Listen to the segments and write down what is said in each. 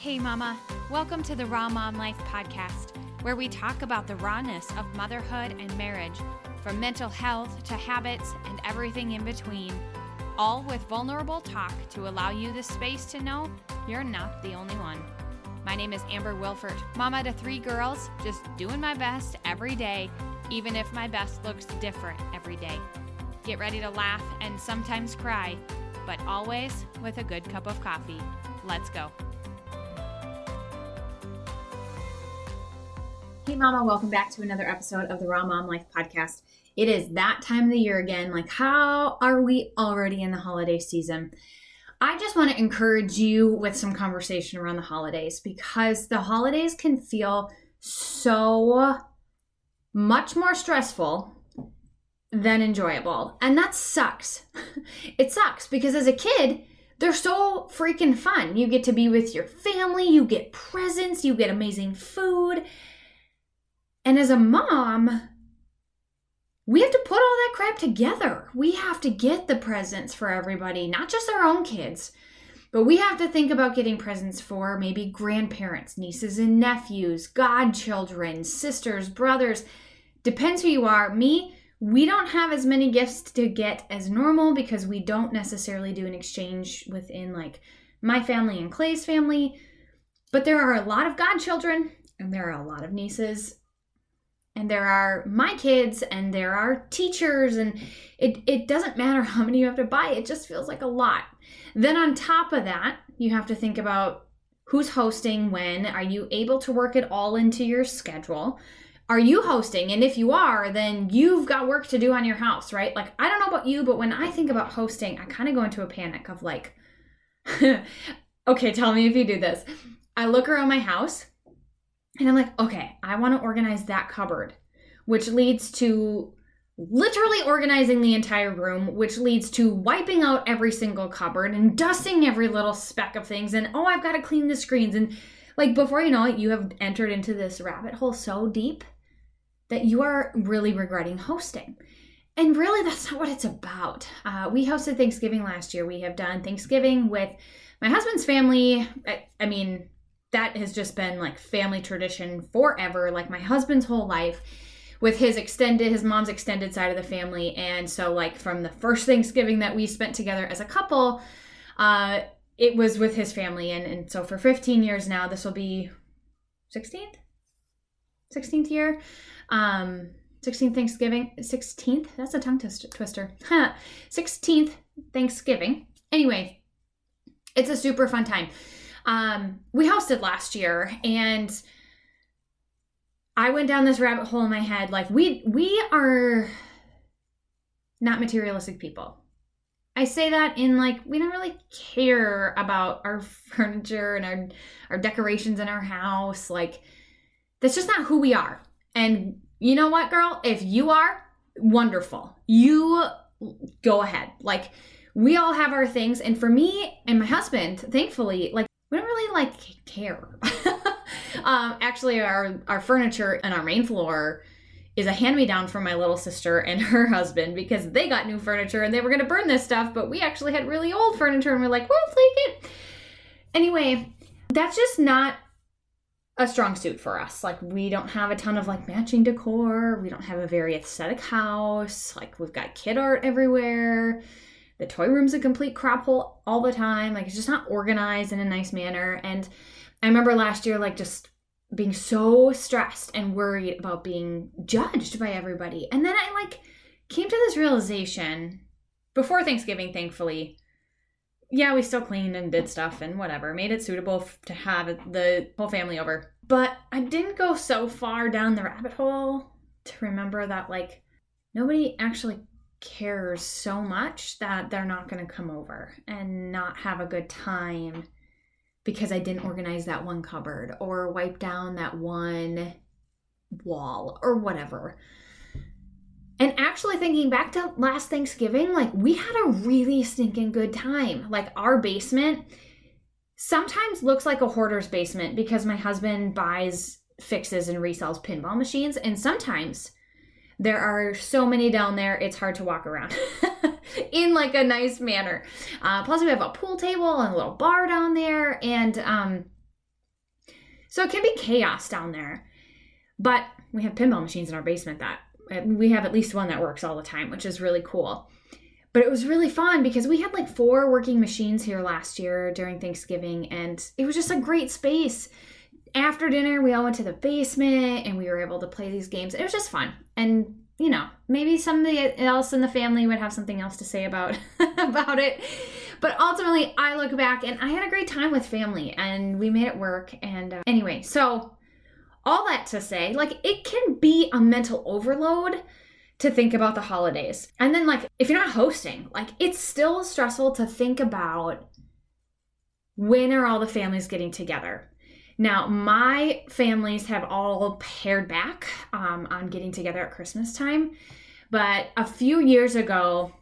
Hey, Mama. Welcome to the Raw Mom Life podcast, where we talk about the rawness of motherhood and marriage, from mental health to habits and everything in between, all with vulnerable talk to allow you the space to know you're not the only one. My name is Amber Wilford, mama to three girls, just doing my best every day, even if my best looks different every day. Get ready to laugh and sometimes cry, but always with a good cup of coffee. Let's go. Mama, welcome back to another episode of the Raw Mom Life podcast. It is that time of the year again. Like, how are we already in the holiday season? I just want to encourage you with some conversation around the holidays because the holidays can feel so much more stressful than enjoyable. And that sucks. it sucks because as a kid, they're so freaking fun. You get to be with your family, you get presents, you get amazing food. And as a mom, we have to put all that crap together. We have to get the presents for everybody, not just our own kids, but we have to think about getting presents for maybe grandparents, nieces and nephews, godchildren, sisters, brothers. Depends who you are. Me, we don't have as many gifts to get as normal because we don't necessarily do an exchange within like my family and Clay's family. But there are a lot of godchildren and there are a lot of nieces and there are my kids and there are teachers and it, it doesn't matter how many you have to buy it just feels like a lot. Then on top of that you have to think about who's hosting when are you able to work it all into your schedule? Are you hosting? And if you are then you've got work to do on your house right? Like i don't know about you but when i think about hosting i kind of go into a panic of like okay tell me if you do this. I look around my house and I'm like, okay, I want to organize that cupboard, which leads to literally organizing the entire room, which leads to wiping out every single cupboard and dusting every little speck of things. And oh, I've got to clean the screens. And like before you know it, you have entered into this rabbit hole so deep that you are really regretting hosting. And really, that's not what it's about. Uh, we hosted Thanksgiving last year. We have done Thanksgiving with my husband's family. I, I mean, that has just been like family tradition forever, like my husband's whole life with his extended his mom's extended side of the family. And so like from the first thanksgiving that we spent together as a couple uh it was with his family. And and so for 15 years now this will be 16th 16th year? Um 16th thanksgiving 16th that's a tongue twister. Huh. 16th thanksgiving. Anyway it's a super fun time um, we hosted last year and I went down this rabbit hole in my head. Like we we are not materialistic people. I say that in like we don't really care about our furniture and our our decorations in our house. Like that's just not who we are. And you know what, girl? If you are, wonderful. You go ahead. Like we all have our things and for me and my husband, thankfully, like we don't really like care. um, actually, our our furniture and our main floor is a hand me down from my little sister and her husband because they got new furniture and they were going to burn this stuff, but we actually had really old furniture and we're like, we'll take it. Anyway, that's just not a strong suit for us. Like we don't have a ton of like matching decor. We don't have a very aesthetic house. Like we've got kid art everywhere. The toy room's a complete crap hole all the time. Like it's just not organized in a nice manner. And I remember last year, like just being so stressed and worried about being judged by everybody. And then I like came to this realization before Thanksgiving, thankfully. Yeah, we still cleaned and did stuff and whatever, made it suitable to have the whole family over. But I didn't go so far down the rabbit hole to remember that, like, nobody actually cares so much that they're not going to come over and not have a good time because I didn't organize that one cupboard or wipe down that one wall or whatever. And actually, thinking back to last Thanksgiving, like we had a really stinking good time. Like our basement sometimes looks like a hoarder's basement because my husband buys, fixes, and resells pinball machines. And sometimes there are so many down there, it's hard to walk around in like a nice manner. Uh, plus, we have a pool table and a little bar down there. And um, So it can be chaos down there. But we have pinball machines in our basement that we have at least one that works all the time, which is really cool. But it was really fun because we had like four working machines here last year during Thanksgiving, and it was just a great space. After dinner, we all went to the basement and we were able to play these games. It was just fun. And you know, maybe somebody else in the family would have something else to say about about it. But ultimately, I look back and I had a great time with family and we made it work. And uh, anyway, so all that to say, like it can be a mental overload to think about the holidays. And then like if you're not hosting, like it's still stressful to think about when are all the families getting together now, my families have all pared back um, on getting together at Christmas time. But a few years ago,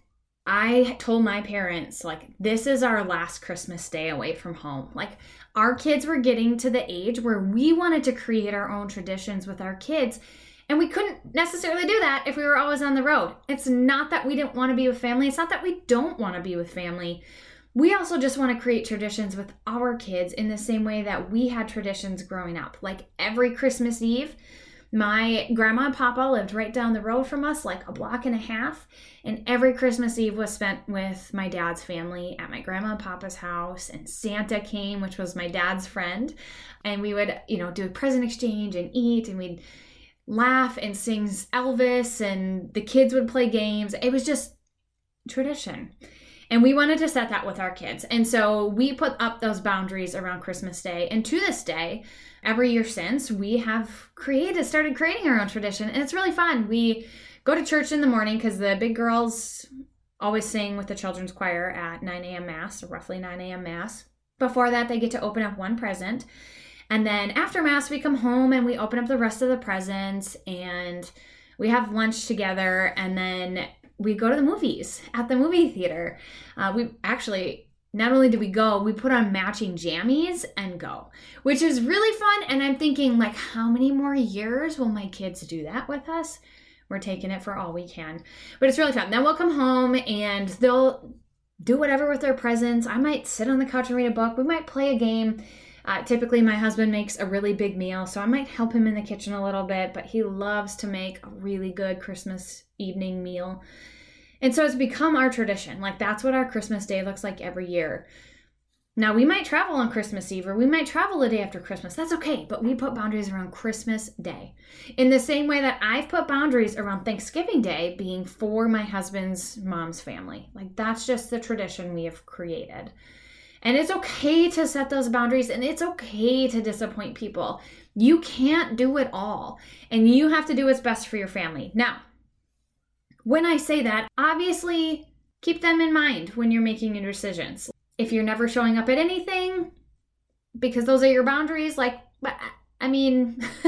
I told my parents, like, this is our last Christmas day away from home. Like, our kids were getting to the age where we wanted to create our own traditions with our kids. And we couldn't necessarily do that if we were always on the road. It's not that we didn't want to be with family, it's not that we don't want to be with family we also just want to create traditions with our kids in the same way that we had traditions growing up. Like every Christmas Eve, my grandma and papa lived right down the road from us, like a block and a half. And every Christmas Eve was spent with my dad's family at my grandma and papa's house. And Santa came, which was my dad's friend. And we would, you know, do a present exchange and eat. And we'd laugh and sing Elvis. And the kids would play games. It was just tradition. And we wanted to set that with our kids. And so we put up those boundaries around Christmas Day. And to this day, every year since, we have created, started creating our own tradition. And it's really fun. We go to church in the morning because the big girls always sing with the children's choir at 9 a.m. Mass, roughly 9 a.m. Mass. Before that, they get to open up one present. And then after Mass, we come home and we open up the rest of the presents and we have lunch together. And then we go to the movies at the movie theater. Uh, we actually not only did we go, we put on matching jammies and go, which is really fun. And I'm thinking, like, how many more years will my kids do that with us? We're taking it for all we can, but it's really fun. Then we'll come home and they'll do whatever with their presents. I might sit on the couch and read a book. We might play a game. Uh, typically, my husband makes a really big meal, so I might help him in the kitchen a little bit, but he loves to make a really good Christmas evening meal. And so it's become our tradition. Like that's what our Christmas day looks like every year. Now, we might travel on Christmas Eve or we might travel the day after Christmas. That's okay, but we put boundaries around Christmas Day. In the same way that I've put boundaries around Thanksgiving Day being for my husband's mom's family. Like that's just the tradition we have created. And it's okay to set those boundaries and it's okay to disappoint people. You can't do it all, and you have to do what's best for your family. Now, when I say that, obviously keep them in mind when you're making your decisions. If you're never showing up at anything, because those are your boundaries, like, I mean,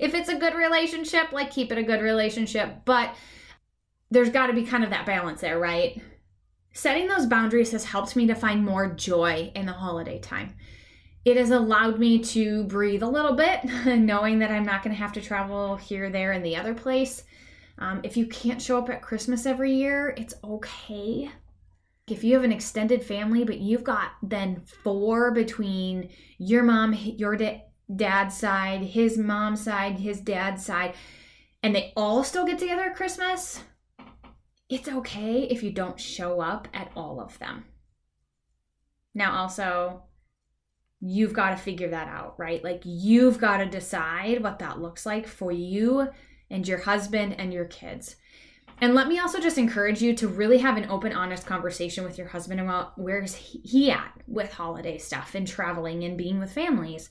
if it's a good relationship, like, keep it a good relationship. But there's got to be kind of that balance there, right? Setting those boundaries has helped me to find more joy in the holiday time. It has allowed me to breathe a little bit, knowing that I'm not going to have to travel here, there, and the other place. Um, if you can't show up at Christmas every year, it's okay. If you have an extended family, but you've got then four between your mom, your da- dad's side, his mom's side, his dad's side, and they all still get together at Christmas, it's okay if you don't show up at all of them. Now, also, you've got to figure that out, right? Like, you've got to decide what that looks like for you and your husband and your kids. And let me also just encourage you to really have an open, honest conversation with your husband about where's he at with holiday stuff and traveling and being with families.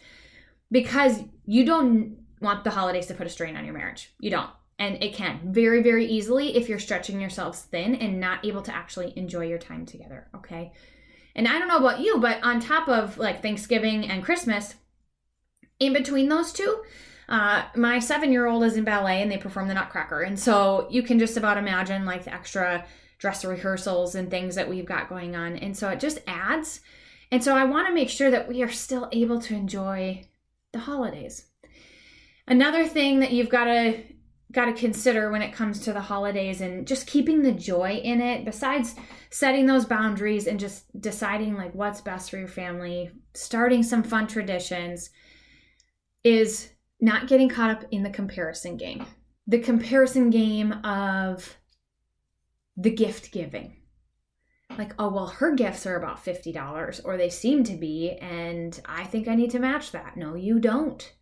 Because you don't want the holidays to put a strain on your marriage. You don't. And it can very, very easily if you're stretching yourselves thin and not able to actually enjoy your time together. Okay. And I don't know about you, but on top of like Thanksgiving and Christmas, in between those two, uh, my seven year old is in ballet and they perform the Nutcracker. And so you can just about imagine like the extra dress rehearsals and things that we've got going on. And so it just adds. And so I want to make sure that we are still able to enjoy the holidays. Another thing that you've got to got to consider when it comes to the holidays and just keeping the joy in it besides setting those boundaries and just deciding like what's best for your family starting some fun traditions is not getting caught up in the comparison game. The comparison game of the gift giving. Like, oh, well, her gifts are about $50, or they seem to be, and I think I need to match that. No, you don't.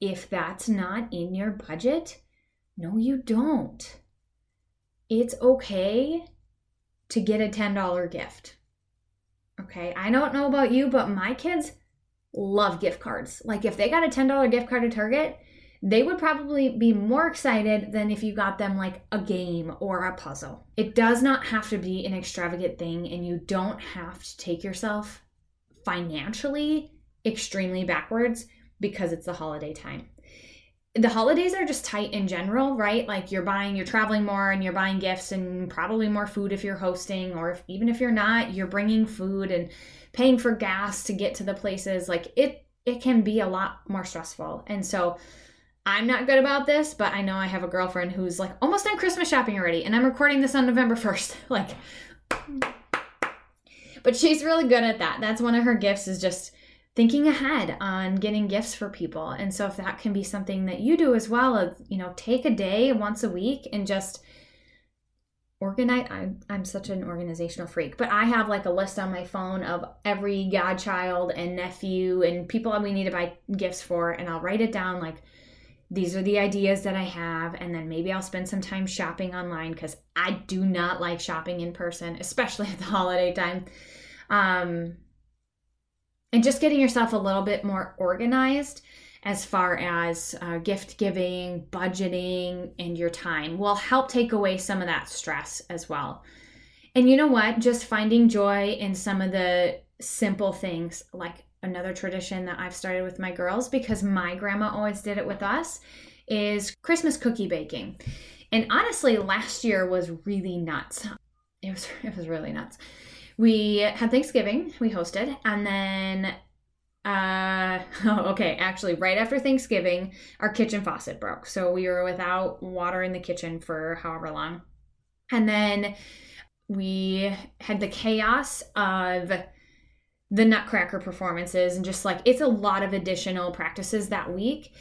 If that's not in your budget, no, you don't. It's okay to get a $10 gift. Okay, I don't know about you, but my kids love gift cards. Like if they got a $10 gift card to Target, they would probably be more excited than if you got them like a game or a puzzle. It does not have to be an extravagant thing, and you don't have to take yourself financially extremely backwards because it's the holiday time. The holidays are just tight in general, right? Like you're buying, you're traveling more and you're buying gifts and probably more food if you're hosting, or if, even if you're not, you're bringing food and paying for gas to get to the places. Like it it can be a lot more stressful. And so i'm not good about this but i know i have a girlfriend who's like almost done christmas shopping already and i'm recording this on november 1st like but she's really good at that. That's one of her gifts is just thinking ahead on getting gifts for people. And so if that can be something that you do as well you know take a day once a week and just organize I'm, I'm such an organizational freak but i have like a list on my phone of every godchild and nephew and people that we need to buy gifts for and i'll write it down like these are the ideas that i have and then maybe i'll spend some time shopping online because i do not like shopping in person especially at the holiday time. Um, and just getting yourself a little bit more organized as far as uh, gift giving, budgeting, and your time will help take away some of that stress as well. And you know what? Just finding joy in some of the simple things, like another tradition that I've started with my girls because my grandma always did it with us, is Christmas cookie baking. And honestly, last year was really nuts. It was it was really nuts. We had Thanksgiving, we hosted, and then uh, oh, okay, actually, right after Thanksgiving, our kitchen faucet broke. So we were without water in the kitchen for however long. And then we had the chaos of the Nutcracker performances and just like it's a lot of additional practices that week.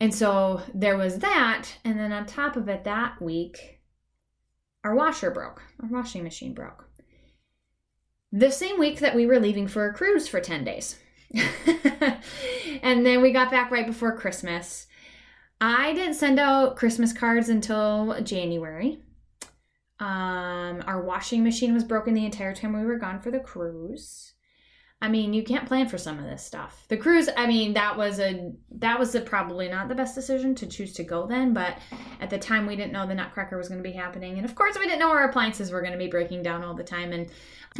And so there was that. And then on top of it, that week, our washer broke, our washing machine broke. The same week that we were leaving for a cruise for 10 days. and then we got back right before Christmas. I didn't send out Christmas cards until January. Um, our washing machine was broken the entire time we were gone for the cruise. I mean, you can't plan for some of this stuff. The cruise, I mean, that was a that was a, probably not the best decision to choose to go then, but at the time we didn't know the Nutcracker was going to be happening, and of course we didn't know our appliances were going to be breaking down all the time, and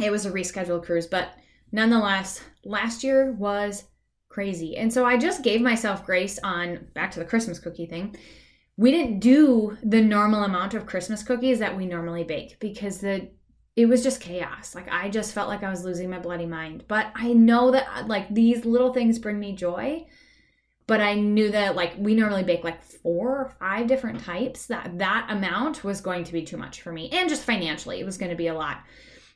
it was a rescheduled cruise. But nonetheless, last year was crazy. And so I just gave myself grace on back to the Christmas cookie thing. We didn't do the normal amount of Christmas cookies that we normally bake because the it was just chaos. Like I just felt like I was losing my bloody mind. But I know that like these little things bring me joy. But I knew that like we normally bake like four or five different types. That that amount was going to be too much for me. And just financially, it was going to be a lot.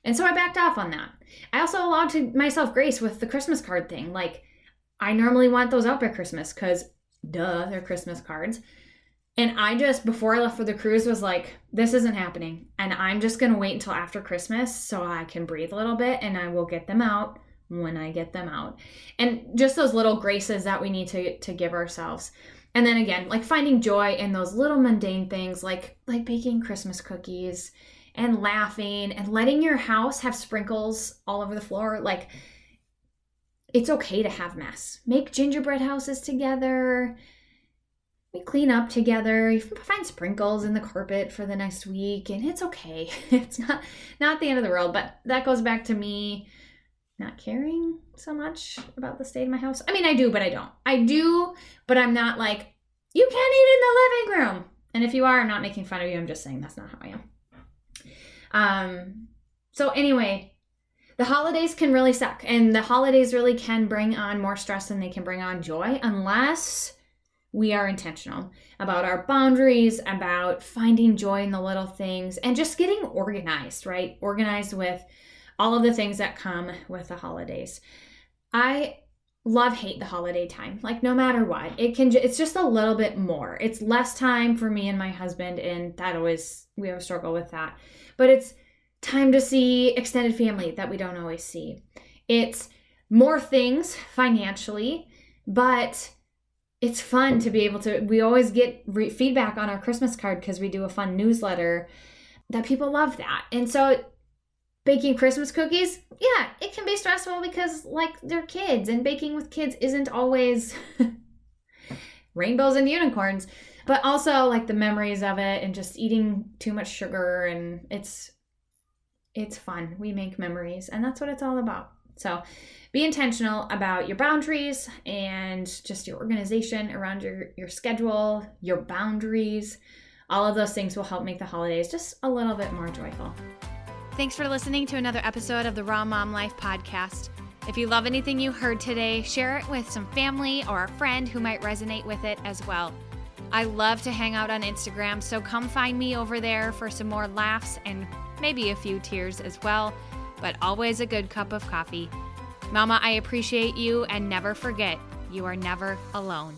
And so I backed off on that. I also allowed to myself grace with the Christmas card thing. Like, I normally want those out by Christmas because, duh, they're Christmas cards. And I just, before I left for the cruise, was like, this isn't happening. And I'm just going to wait until after Christmas so I can breathe a little bit and I will get them out when I get them out. And just those little graces that we need to, to give ourselves. And then again, like finding joy in those little mundane things like like baking Christmas cookies and laughing and letting your house have sprinkles all over the floor. Like, it's okay to have mess. Make gingerbread houses together. We clean up together. You find sprinkles in the carpet for the next week, and it's okay. It's not not the end of the world. But that goes back to me not caring so much about the state of my house. I mean, I do, but I don't. I do, but I'm not like you can't eat in the living room. And if you are, I'm not making fun of you. I'm just saying that's not how I am. Um, so anyway, the holidays can really suck, and the holidays really can bring on more stress than they can bring on joy unless we are intentional about our boundaries, about finding joy in the little things, and just getting organized, right? Organized with all of the things that come with the holidays. I love hate the holiday time. Like no matter what, it can. It's just a little bit more. It's less time for me and my husband, and that always we always struggle with that. But it's time to see extended family that we don't always see. It's more things financially, but it's fun to be able to. We always get re- feedback on our Christmas card because we do a fun newsletter that people love that. And so baking Christmas cookies, yeah, it can be stressful because like they're kids and baking with kids isn't always rainbows and unicorns, but also like the memories of it and just eating too much sugar and it's it's fun. We make memories and that's what it's all about. So, be intentional about your boundaries and just your organization around your your schedule, your boundaries. All of those things will help make the holidays just a little bit more joyful. Thanks for listening to another episode of the Raw Mom Life podcast. If you love anything you heard today, share it with some family or a friend who might resonate with it as well. I love to hang out on Instagram, so come find me over there for some more laughs and maybe a few tears as well, but always a good cup of coffee. Mama, I appreciate you and never forget, you are never alone.